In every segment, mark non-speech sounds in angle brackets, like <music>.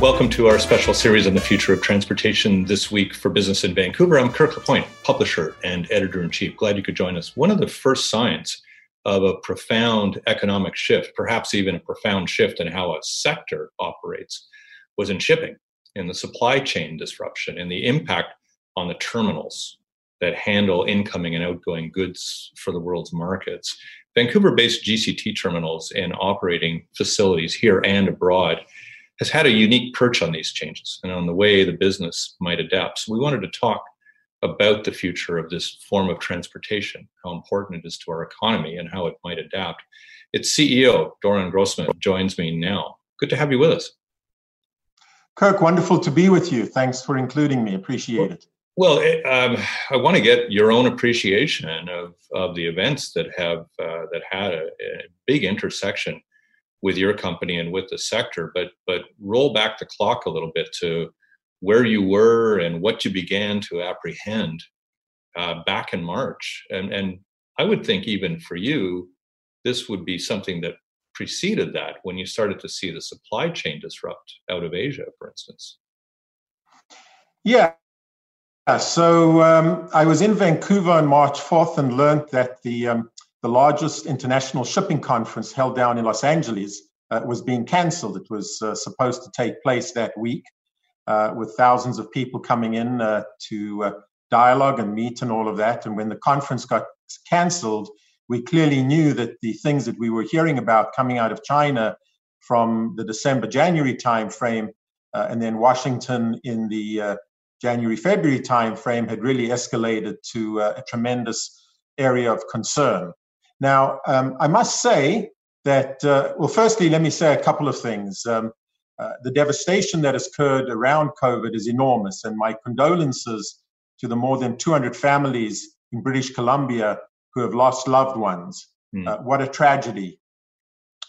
Welcome to our special series on the future of transportation this week for Business in Vancouver. I'm Kirk LaPointe, publisher and editor in chief. Glad you could join us. One of the first signs of a profound economic shift, perhaps even a profound shift in how a sector operates, was in shipping, in the supply chain disruption, and the impact on the terminals that handle incoming and outgoing goods for the world's markets. Vancouver based GCT terminals and operating facilities here and abroad has had a unique perch on these changes and on the way the business might adapt. So we wanted to talk about the future of this form of transportation, how important it is to our economy, and how it might adapt. Its CEO, Doron Grossman, joins me now. Good to have you with us. Kirk, wonderful to be with you. Thanks for including me. Appreciate it. Well, it, um, I want to get your own appreciation of, of the events that have uh, that had a, a big intersection with your company and with the sector, but but roll back the clock a little bit to where you were and what you began to apprehend uh, back in March. And and I would think even for you, this would be something that preceded that when you started to see the supply chain disrupt out of Asia, for instance. Yeah. So um, I was in Vancouver on March 4th and learned that the um, the largest international shipping conference held down in Los Angeles uh, was being cancelled. It was uh, supposed to take place that week uh, with thousands of people coming in uh, to uh, dialogue and meet and all of that. And when the conference got cancelled, we clearly knew that the things that we were hearing about coming out of China from the December January timeframe uh, and then Washington in the January February timeframe had really escalated to a tremendous area of concern. Now, um, I must say that, uh, well, firstly, let me say a couple of things. Um, uh, the devastation that has occurred around COVID is enormous, and my condolences to the more than 200 families in British Columbia who have lost loved ones. Mm. Uh, what a tragedy.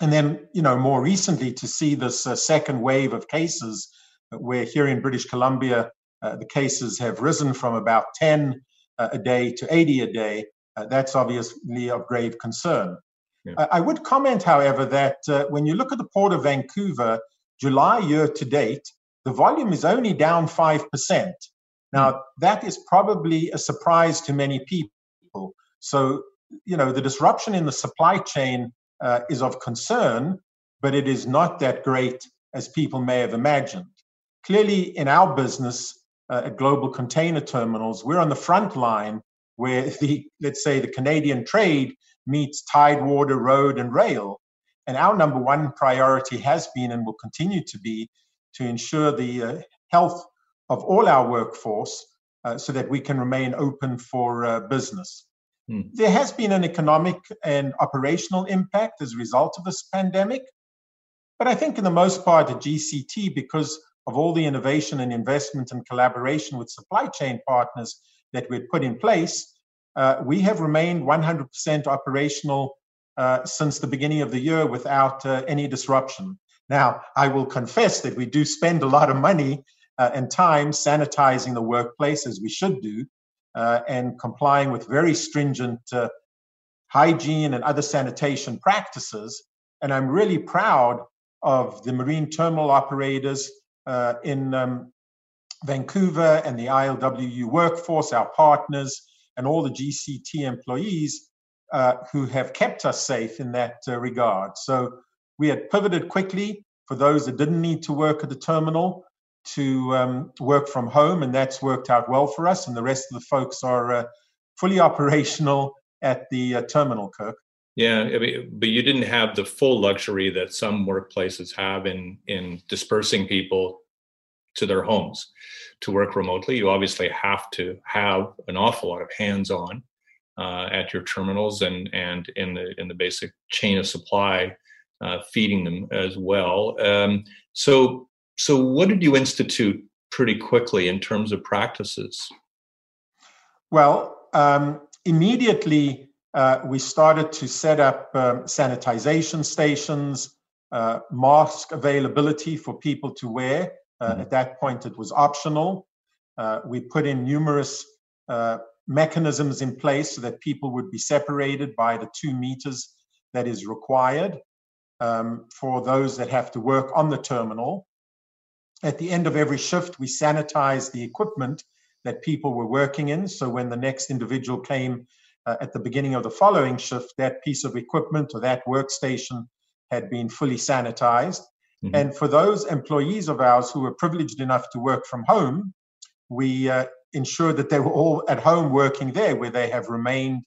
And then, you know, more recently to see this uh, second wave of cases, uh, where here in British Columbia, uh, the cases have risen from about 10 a day to 80 a day. Uh, that's obviously of grave concern. Yeah. I, would comment, however, that uh, when you look at the Port of Vancouver, July year to date, the volume is only down 5%. Now, mm. that is probably a surprise to many people. So, you know, the disruption in the supply chain uh, is of concern, but it is not that great as people may have imagined. Clearly, in our business uh, at Global Container Terminals, we're on the front line where <laughs> the let's say the Canadian trade meets tidewater, road, and rail. And our number one priority has been and will continue to be to ensure the uh, health of all our workforce uh, so that we can remain open for uh, business. Hmm. There has been an economic and operational impact as a result of this pandemic. But I think, in the most part, at GCT, because of all the innovation and investment and collaboration with supply chain partners, that we'd put in place, uh, we have remained 100% operational uh, since the beginning of the year without uh, any disruption. Now, I will confess that we do spend a lot of money uh, and time sanitizing the workplace as we should do uh, and complying with very stringent uh, hygiene and other sanitation practices. And I'm really proud of the marine terminal operators in um, Vancouver and the ILWU workforce, our partners, and all the GCT employees uh, who have kept us safe in that uh, regard. So we had pivoted quickly for those that didn't need to work at the terminal to um, work from home, and that's worked out well for us. And the rest of the folks are uh, fully <laughs> operational at the uh, terminal, Kirk. Yeah, but you didn't have the full luxury that some workplaces have in in dispersing people to their homes to work remotely. You obviously have to have an awful lot of hands-on uh, at your terminals and and in the in the basic chain of supply, uh, feeding them as well. Um, so so what did you institute pretty quickly in terms of practices? Well, um, immediately uh, we started to set up um, sanitization stations, uh, mask availability for people to wear. Uh, mm-hmm. At that point, it was optional. Uh, we put in numerous uh, mechanisms in place so that people would be separated by the two meters that is required um, for those that have to work on the terminal. At the end of every shift, we sanitize the equipment that people were working in. So when the next individual came uh, at the beginning of the following shift, that piece of equipment or that workstation had been fully sanitized. Mm-hmm. And for those employees of ours who were privileged enough to work from home, we uh, ensured that they were all at home working there, where they have remained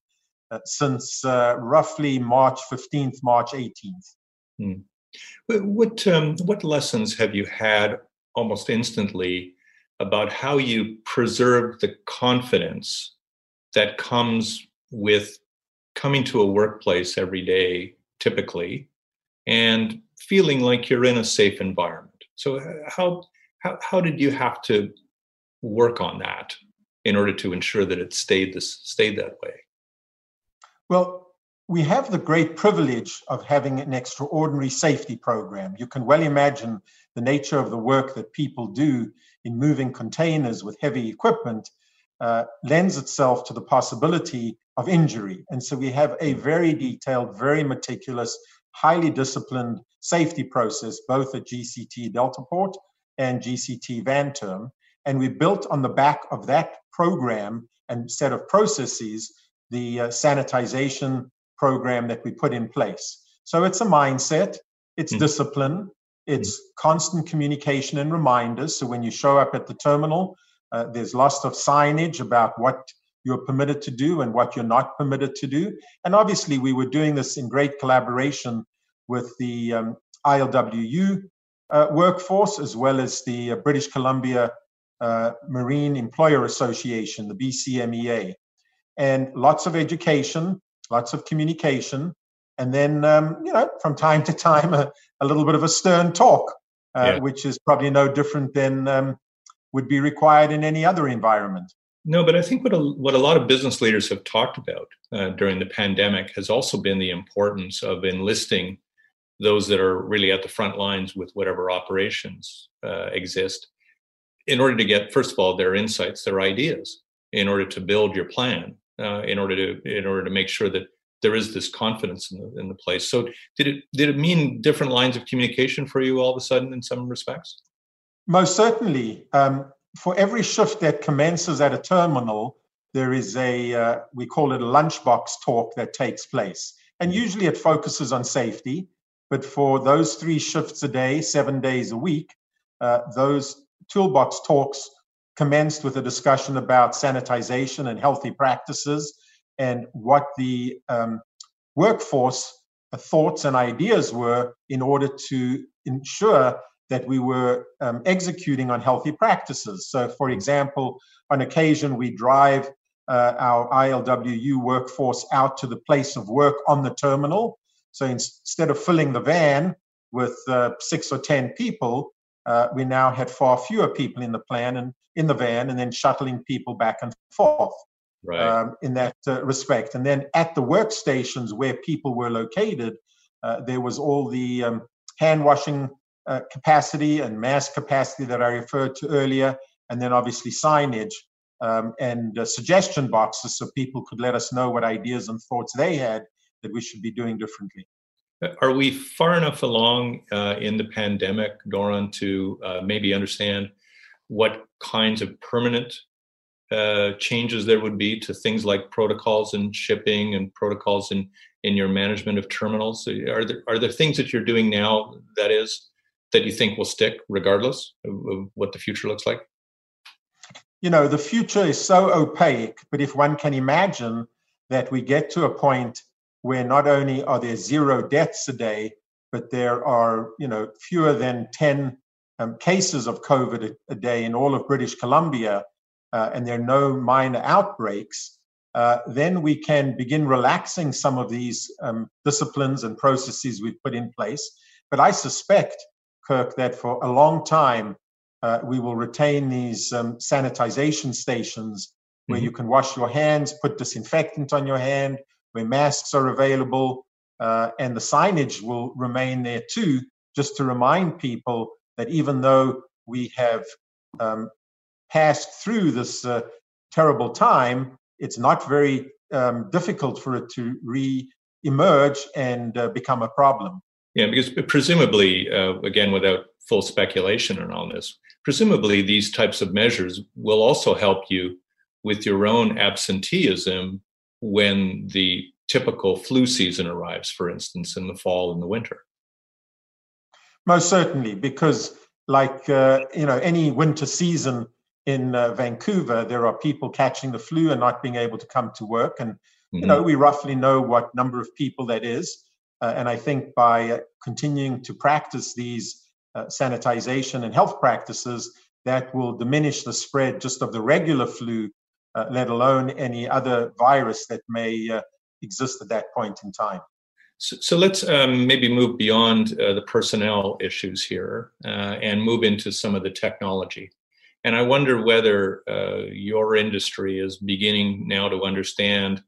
uh, since uh, roughly March 15th, March 18th. Mm. What um, what lessons have you had almost instantly about how you preserve the confidence that comes with coming to a workplace every day, typically, and feeling like you're in a safe environment? So how how how did you have to work on that in order to ensure that it stayed this stayed that way? Well, we have the great privilege of having an extraordinary safety program. You can well imagine the nature of the work that people do in moving containers with heavy equipment uh, lends itself to the possibility of injury. And so we have a very detailed, very meticulous, highly disciplined safety process, both at GCT Deltaport and GCT Vanterm. And we built on the back of that program and set of processes the uh, sanitization program that we put in place. So it's a mindset, it's mm-hmm. discipline, it's mm-hmm. constant communication and reminders. So when you show up at the terminal, uh, there's lots of signage about what you're permitted to do and what you're not permitted to do. And obviously, we were doing this in great collaboration with the um, ILWU uh, workforce as well as the uh, British Columbia uh, Marine Employer Association, the BCMEA. And lots of education, lots of communication, and then um, you know from time to time a, a little bit of a stern talk, uh, yeah. which is probably no different than um, would be required in any other environment. No, but I think what a, what a lot of business leaders have talked about uh, during the pandemic has also been the importance of enlisting those that are really at the front lines with whatever operations uh, exist in order to get first of all their insights their ideas in order to build your plan uh, in order to in order to make sure that there is this confidence in the in the place. So did it did it mean different lines of communication for you all of a sudden in some respects? Most certainly. Um, for every shift that commences at a terminal, there is a uh, we call it a lunchbox talk that takes place, and usually it focuses on safety. But for those three shifts a day, seven days a week, uh, those toolbox talks commenced with a discussion about sanitization and healthy practices and what the um, workforce thoughts and ideas were in order to ensure that we were um, executing on healthy practices. So, for example, on occasion, we drive uh, our ILWU workforce out to the place of work on the terminal. So, instead of filling the van with uh, six or 10 people, uh, we now had far fewer people in the plan and in the van and then shuttling people back and forth right. um, in that uh, respect. And then at the workstations where people were located, uh, there was all the um, hand washing uh, capacity and mask capacity that I referred to earlier, and then obviously signage um, and uh, suggestion boxes so people could let us know what ideas and thoughts they had that we should be doing differently. Uh, are we far enough along uh, in the pandemic, Doron, to maybe understand what kinds of permanent uh, changes there would be to things like protocols and shipping and protocols in in your management of terminals? Are there are there things that you're doing now that is that you think will stick regardless of, of what the future looks like? You know, the future is so opaque, but if one can imagine that we get to a point where not only are there zero deaths a day, but there are, you know, fewer than 10 um, cases of COVID a, a, day in all of British Columbia, uh, and there are no minor outbreaks, uh, then we can begin relaxing some of these um, disciplines and processes we've put in place. But I suspect, Kirk, that for a long time, uh, we will retain these um, sanitization stations where mm-hmm. you can wash your hands, put disinfectant on your hand, where masks are available, uh, and the signage will remain there too, just to remind people that even though we have um, passed through this uh, terrible time, it's not very um, difficult for it to re emerge and uh, become a problem. Yeah, because presumably, uh, again, without full speculation on all this, presumably these types of measures will also help you with your own absenteeism when the typical flu season arrives, for instance, in the fall and the winter. Most certainly, because like uh, you know any winter season in uh, Vancouver, there are people catching the flu and not being able to come to work, and mm-hmm. you know we roughly know what number of people that is. Uh, and I think by uh, continuing to practice these uh, sanitization and health practices, that will diminish the spread just of the regular flu, uh, let alone any other virus that may uh, exist at that point in time. So, so let's um, maybe move beyond uh, the personnel issues here and move into some of the technology. And I wonder whether your industry is beginning now to understand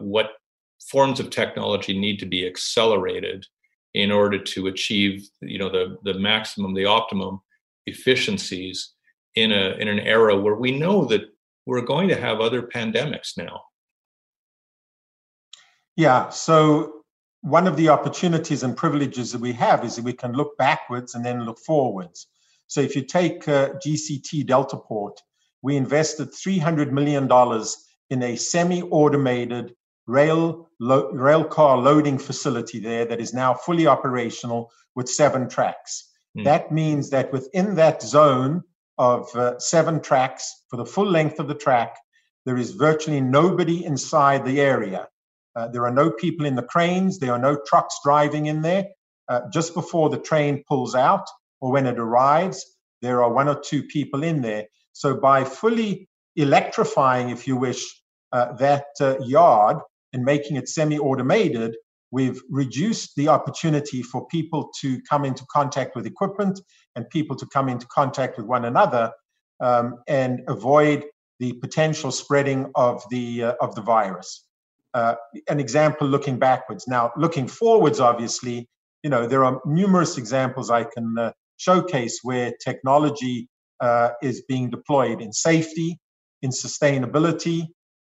what forms of technology need to be accelerated in order to achieve you know the the maximum the optimum efficiencies in a in an era where we know that we're going to have other pandemics now yeah so one of the opportunities and privileges that we have is that we can look backwards and then look forwards so if you take uh, gct deltaport we invested $300 million in a semi-automated rail lo- rail car loading facility there that is now fully operational with seven tracks. Mm. That means that within that zone of uh, seven tracks for the full length of the track, there is virtually nobody inside the area. Uh, there are no people in the cranes. There are no trucks driving in there. Uh, just before the train pulls out or when it arrives, there are one or two people in there. So by fully electrifying, if you wish, uh, that uh, yard, and making it semi-automated, we've reduced the opportunity for people to come into contact with equipment and people to come into contact with one another um, and avoid the potential spreading of the uh, of the virus. Uh, an example looking backwards. Now, looking forwards, obviously, you know there are numerous examples I can uh, showcase where technology uh, is being deployed in safety, in sustainability,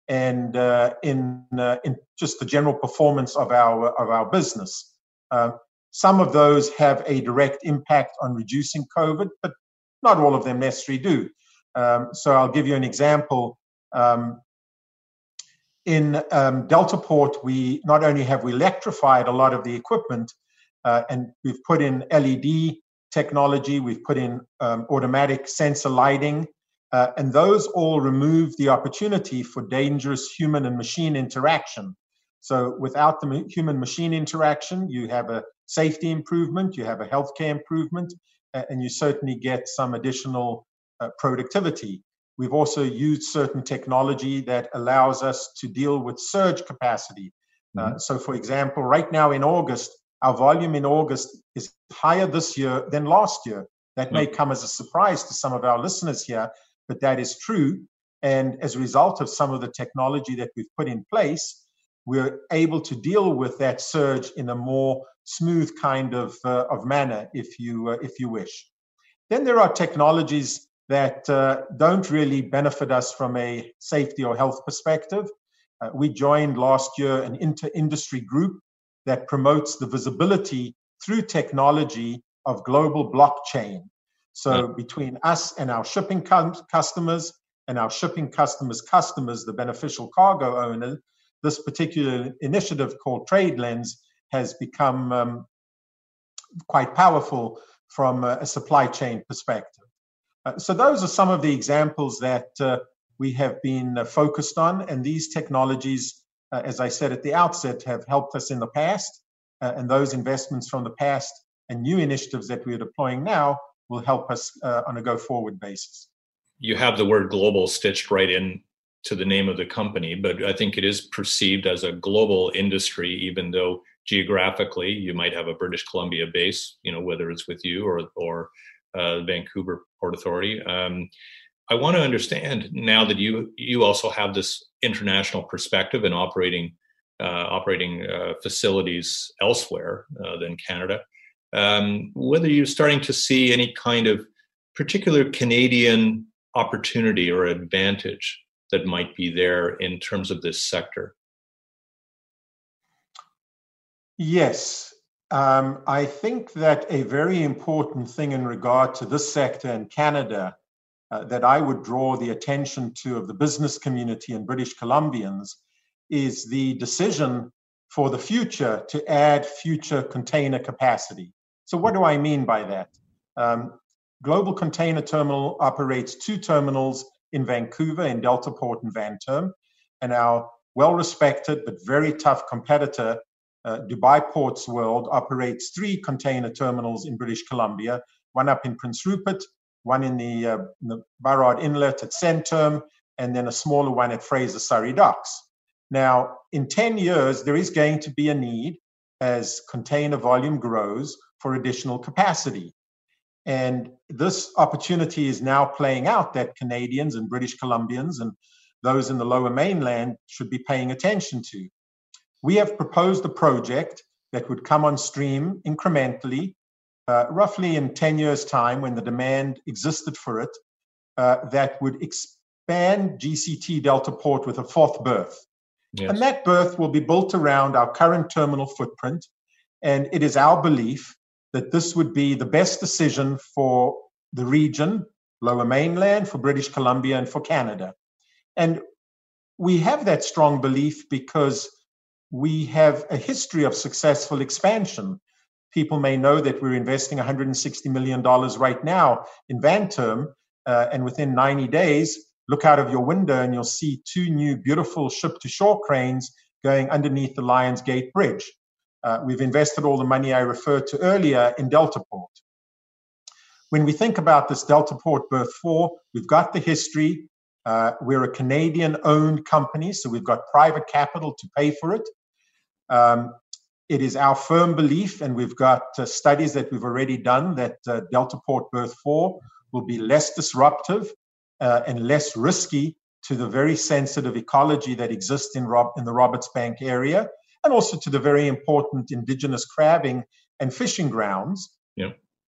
and uh, in uh, in just the general performance of our of our business. Some of those have a direct impact on reducing COVID, but not all of them necessarily do. Um, so I'll give you an example. Um, in um, Deltaport, we not only have we electrified a lot of the equipment, uh, and we've put in LED technology, we've put in um, automatic sensor lighting, uh, and those all remove the opportunity for dangerous human and machine interaction. So without the human machine interaction, you have a safety improvement, you have a healthcare improvement, uh, and you certainly get some additional uh, productivity. We've also used certain technology that allows us to deal with surge capacity. Uh, mm-hmm. so, for example, right now in August, our volume in August is higher this year than last year. That may come as a surprise to some of our listeners here, but that is true. And as a result of some of the technology that we've put in place, we're able to deal with that surge in a more smooth kind of, uh, of manner, if you, uh, if you wish. Then there are technologies that uh, don't really benefit us from a safety or health perspective. Uh, we joined last year an inter industry group that promotes the visibility through technology of global blockchain. So between us and our shipping customers and our shipping customers' customers, the beneficial cargo owner, this particular initiative called TradeLens has become um, quite powerful from a, a supply chain perspective. Uh, so those are some of the examples that uh, we have been uh, focused on, and these technologies, uh, as I said at the outset, have helped us in the past, uh, and those investments from the past and new initiatives that we are deploying now will help us on a go forward basis. You have the word global stitched right in to the name of the company, but I think it is perceived as a global industry, even though geographically you might have a British Columbia base, you know, whether it's with you or or uh, Vancouver Port Authority. Um, I want to understand now that you you also have this international perspective in operating uh, operating uh, facilities elsewhere uh, than Canada um, whether you're starting to see any kind of particular Canadian opportunity or advantage that might be there in terms of this sector. Yes. Um, I think that a very important thing in regard to this sector in Canada uh, that I would draw the attention to of the business community and British Columbians is the decision for the future to add future container capacity. So, what do I mean by that? Um, Global Container Terminal operates two terminals in Vancouver, in Deltaport and Vanterm, and our well respected but very tough competitor, uh, Dubai Ports World, operates three container terminals in British Columbia one up in Prince Rupert, one in the, uh, in the Burrard Inlet at Centerm, and then a smaller one at Fraser Surrey Docks. Now, in 10 years, there is going to be a need as container volume grows for additional capacity. And this opportunity is now playing out that Canadians and British Columbians and those in the lower mainland should be paying attention to. We have proposed a project that would come on stream incrementally, uh, roughly in 10 years' time when the demand existed for it, uh, that would expand GCT Delta Port with a fourth berth. Yes. And that berth will be built around our current terminal footprint. And it is our belief that this would be the best decision for the region, Lower Mainland, for British Columbia, and for Canada. And we have that strong belief because we have a history of successful expansion. People may know that we're investing $160 million right now in Vanterm, uh, and within 90 days, look out of your window and you'll see two new beautiful ship to shore cranes going underneath the Lions Gate Bridge. Uh, we've invested all the money I referred to earlier in Deltaport. When we think about this Deltaport Berth 4, we've got the history. Uh, we're a Canadian owned company, so we've got private capital to pay for it. Um, it is our firm belief, and we've got uh, studies that we've already done, that uh, Deltaport Berth 4 will be less disruptive uh, and less risky to the very sensitive ecology that exists in, Rob- in the Roberts Bank area and also to the very important indigenous crabbing and fishing grounds. Yeah.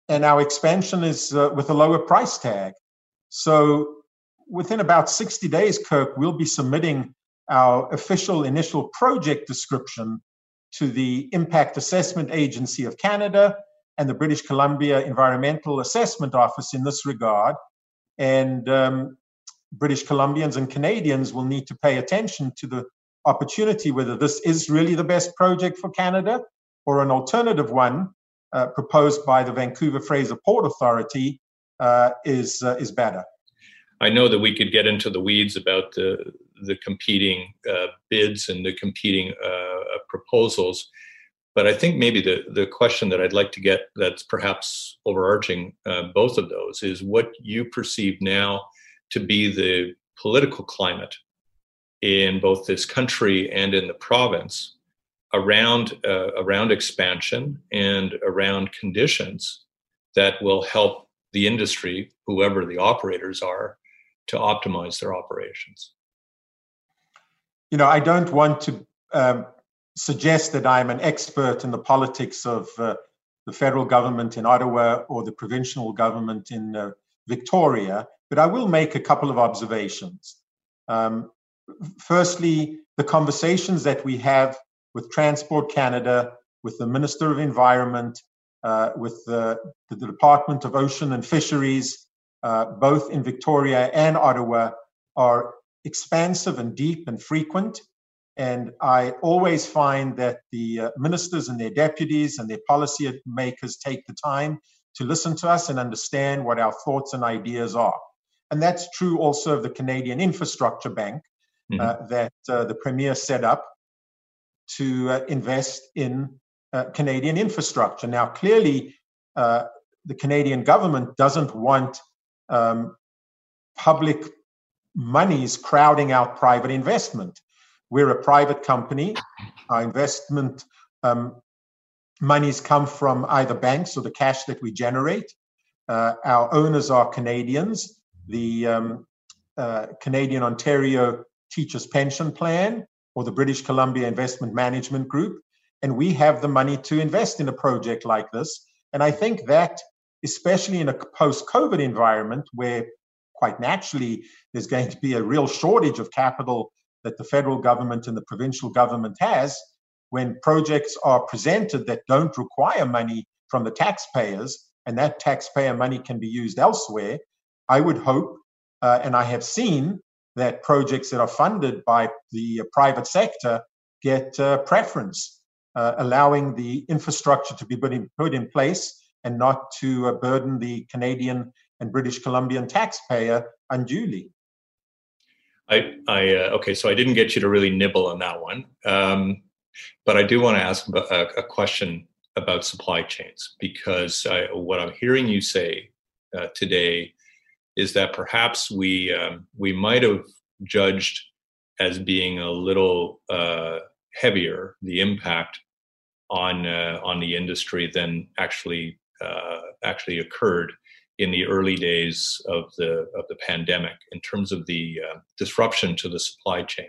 And our expansion is uh, with a lower price tag. So within about 60 days, Kirk, we'll be submitting our official initial project description to the Impact Assessment Agency of Canada and the British Columbia Environmental Assessment Office in this regard. And um, British Columbians and Canadians will need to pay attention to the opportunity whether this is really the best project for Canada or an alternative one uh, proposed by the Vancouver Fraser Port Authority uh, is uh, is better. I know that we could get into the weeds about the the competing uh, bids and the competing uh, proposals, but I think maybe the the question that I'd like to get that's perhaps overarching uh, both of those is what you perceive now to be the political climate in both this country and in the province around uh, around expansion and around conditions that will help the industry, whoever the operators are, to optimize their operations. You know, I don't want to um, suggest that I'm an expert in the politics of uh, the federal government in Ottawa or the provincial government in uh, Victoria, but I will make a couple of observations. Um, firstly, the conversations that we have with Transport Canada, with the Minister of Environment, uh, with the, the, Department of Ocean and Fisheries, uh, both in Victoria and Ottawa, are expansive and deep and frequent. And I always find that the uh, ministers and their deputies and their policy makers take the time to listen to us and understand what our thoughts and ideas are. And that's true also of the Canadian Infrastructure Bank, mm-hmm. uh, that uh, the Premier set up to uh, invest in uh, Canadian infrastructure. Now, clearly, uh, the Canadian government doesn't want um, public monies crowding out private investment. We're a private company. Our investment um, monies come from either banks or the cash that we generate. Uh, our owners are Canadians. The um, uh, Canadian Ontario Teachers Pension Plan or the British Columbia Investment Management Group. And we have the money to invest in a project like this. And I think that, especially in a post COVID environment where quite naturally there's going to be a real shortage of capital that the federal government and the provincial government has, when projects are presented that don't require money from the taxpayers and that taxpayer money can be used elsewhere, I would hope, uh, and I have seen that projects that are funded by the private sector get uh, preference, uh, allowing the infrastructure to be put in, put in place and not to uh, burden the Canadian and British Columbian taxpayer unduly. I, I uh, okay, so I didn't get you to really nibble on that one, um, but I do want to ask a, a, question about supply chains because I, what I'm hearing you say uh, today is that perhaps we um, we might have judged as being a little uh, heavier the impact on uh, on the industry than actually uh, actually occurred in the early days of the of the pandemic in terms of the uh, disruption to the supply chain.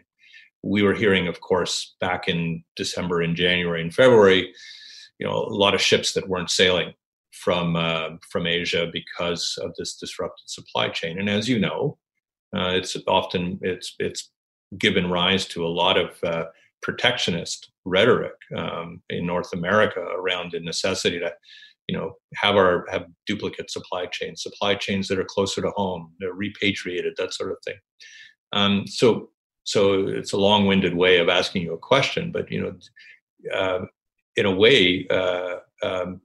We were hearing, of course, back in December and January and February, you know, a lot of ships that weren't sailing from uh, from Asia because of this disrupted supply chain. And as you know, uh, it's often it's it's given rise to a lot of uh, protectionist rhetoric um, in North America around the necessity to you know have our have duplicate supply chains supply chains that are closer to home they're repatriated that sort of thing. Um, so so it's a long-winded way of asking you a question but you know uh, in a way uh, um,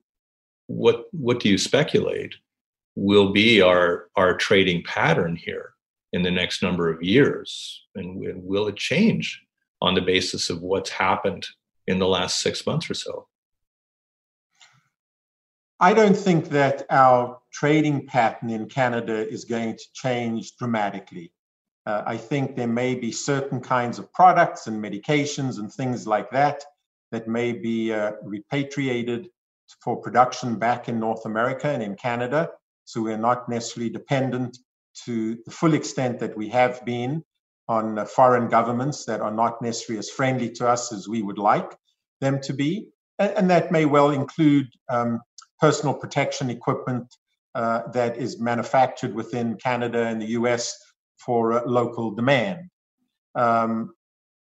what what do you speculate will be our our trading pattern here in the next number of years? And, and will it change on the basis of what's happened in the last six months or so I don't think that our trading pattern in Canada is going to change dramatically. Uh, I think there may be certain kinds of products and medications and things like that that may be uh, repatriated for production back in North America and in Canada. So we're not necessarily dependent to the full extent that we have been on uh, foreign governments that are not necessarily as friendly to us as we would like them to be. And, and that may well include um, personal protection equipment uh, that is manufactured within Canada and the US for uh, local demand. Um,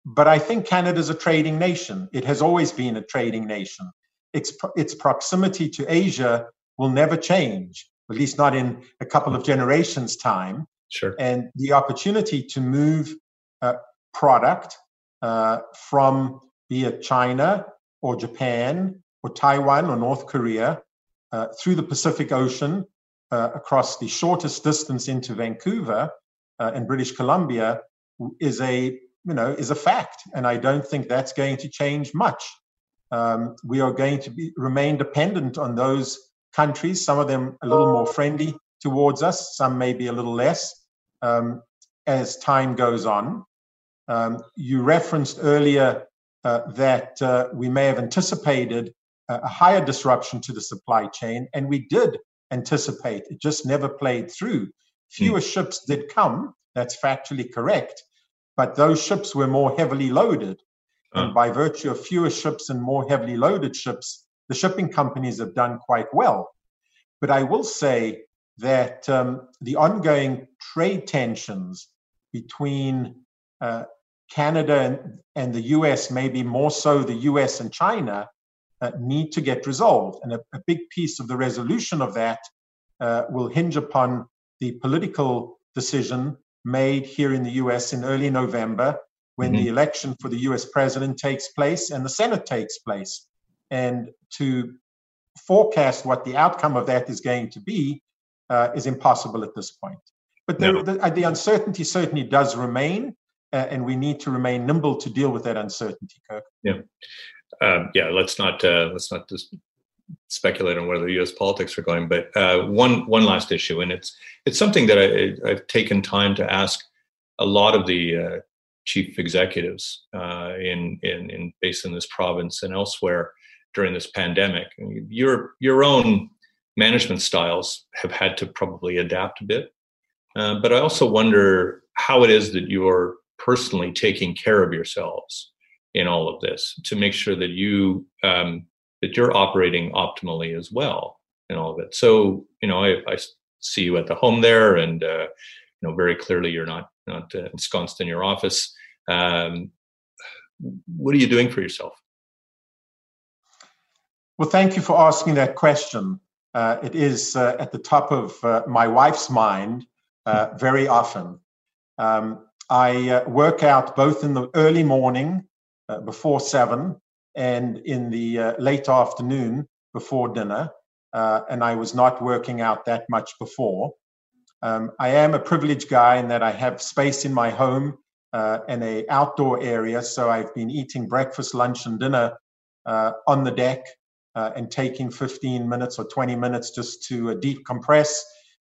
but I think Canada is a trading nation. It has always been a trading nation. Its, its proximity to Asia will never change, at least not in a couple of generations' time. Sure. And the opportunity to move uh, product uh, from be it China or Japan or Taiwan or North Korea uh, through the Pacific Ocean uh, across the shortest distance into Vancouver uh, in British Columbia is a you know is a fact, and I don't think that's going to change much. Um, we are going to be, remain dependent on those countries. Some of them a little more friendly towards us, some maybe a little less um, as time goes on. Um, you referenced earlier uh, that uh, we may have anticipated a higher disruption to the supply chain, and we did anticipate. It just never played through. Fewer mm. ships did come. That's factually correct, but those ships were more heavily loaded. Uh. And by virtue of fewer ships and more heavily loaded ships, the shipping companies have done quite well. But I will say that um, the ongoing trade tensions between uh, Canada and, and, the US, maybe more so the US and China, uh, need to get resolved. And a, a, big piece of the resolution of that uh, will hinge upon the political decision made here in the US in early November when mm-hmm. the election for the US president takes place and the Senate takes place. And to forecast what the outcome of that is going to be uh, is impossible at this point. But no. the, the, uncertainty certainly does remain, uh, and we need to remain nimble to deal with that uncertainty, Kirk. Yeah um, yeah, let's not uh, let's not just speculate on where the U.S. politics are going. But uh, one one last issue, and it's it's something that I, have taken time to ask a lot of the uh, chief executives uh, in, in in based in this province and elsewhere during this pandemic. Your your own management styles have had to probably adapt a bit, uh, but I also wonder how it is that you're personally taking care of yourselves in all of this to make sure that you um, that you're operating optimally as well in all of it. So you know, I, I see you at the home there, and uh, you know very clearly you're not not uh, ensconced in your office. Um, what are you doing for yourself? Well, thank you for asking that question. Uh, it is uh, at the top of uh, my wife's mind uh, very often. Um, I uh, work out both in the early morning uh, before seven and in the late afternoon before dinner. and I was not working out that much before. Um, I am a privileged guy in that I have space in my home uh, and a outdoor area. So I've been eating breakfast, lunch, and dinner uh, on the deck uh, and taking 15 minutes or 20 minutes just to uh, decompress,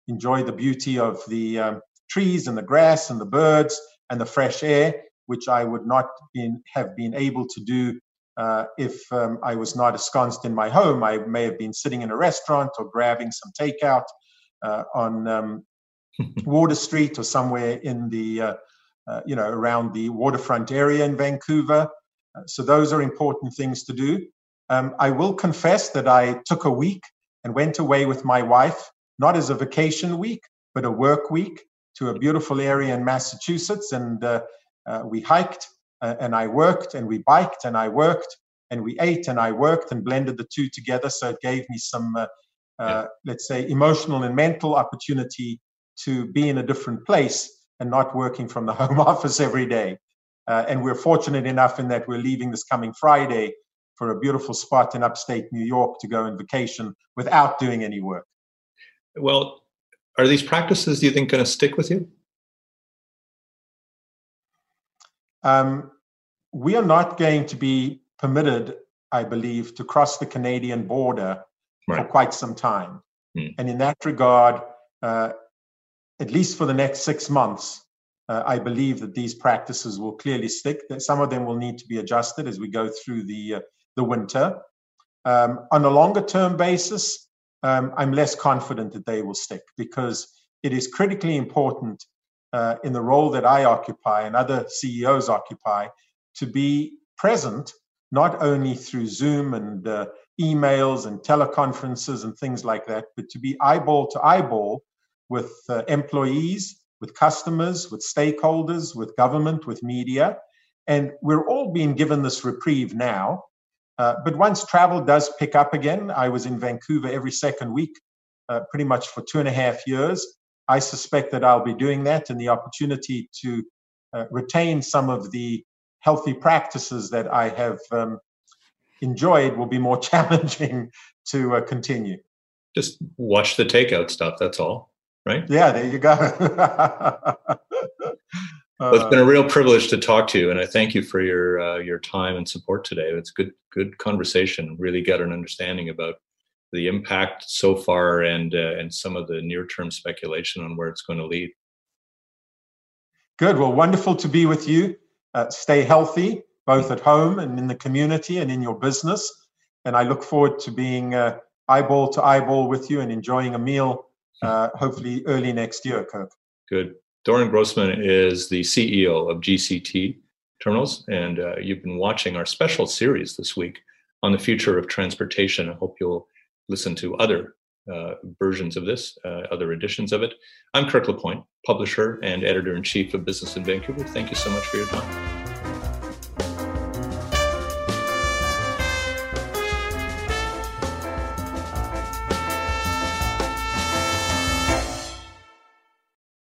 enjoy the beauty of the um, trees and the grass and the birds and the fresh air, which I would not been, have been able to do uh, if um, I was not ensconced in my home. I may have been sitting in a restaurant or grabbing some takeout uh, on um, <laughs> Water Street or somewhere in the uh, uh, you know around the waterfront area in Vancouver. Uh, so those are important things to do. Um, I will confess that I took a week and went away with my wife, not as a vacation week, but a work week to a beautiful area in Massachusetts. And uh, uh, we hiked uh, and I worked, and we biked and I worked, and we ate and I worked and blended the two together. So it gave me some, uh, uh, let's say, emotional and mental opportunity to be in a different place and not working from the <laughs> home office every day. and we're fortunate enough in that we're leaving this coming Friday for a beautiful spot in upstate New York to go on vacation without doing any work. Well, are these practices, do you think, going to stick with you? Um, we are not going to be permitted, I believe, to cross the Canadian border right. for quite some time. Hmm. And in that regard, uh, at least for the next six months, uh, I believe that these practices will clearly stick. That some of them will need to be adjusted as we go through the uh, the winter. Um, on a longer term basis, um, I'm less confident that they will stick because it is critically important uh, in the role that I occupy and other CEOs occupy to be present not only through Zoom and uh, emails and teleconferences and things like that, but to be eyeball to eyeball with uh, employees, with customers, with stakeholders, with government, with media. And we're all being given this reprieve now uh, but once travel does pick up again, I was in Vancouver every second week, uh, pretty much for two and a half years. I suspect that I'll be doing that, and the opportunity to uh, retain some of the healthy practices that I have um, enjoyed will be more <laughs> challenging to uh, continue. Just watch the takeout stuff. That's all, right? Yeah, there you go. <laughs> well, it's been a real privilege to talk to you, and I thank you for your uh, your time and support today. It's good good conversation. Really get an understanding about the impact so far and uh, and some of the near term speculation on where it's going to lead. Good. Well, wonderful to be with you. Uh, stay healthy, both at home and in the community and in your business. And I look forward to being uh, eyeball to eyeball with you and enjoying a meal, uh, hopefully early next year, Kirk. Good. Doron Grossman is the CEO of GCT Terminals, and uh, you've been watching our special series this week on the future of transportation. I hope you'll listen to other uh, versions of this, uh, other editions of it. I'm Kirk LaPointe, publisher and editor in chief of Business in Vancouver. Thank you so much for your time.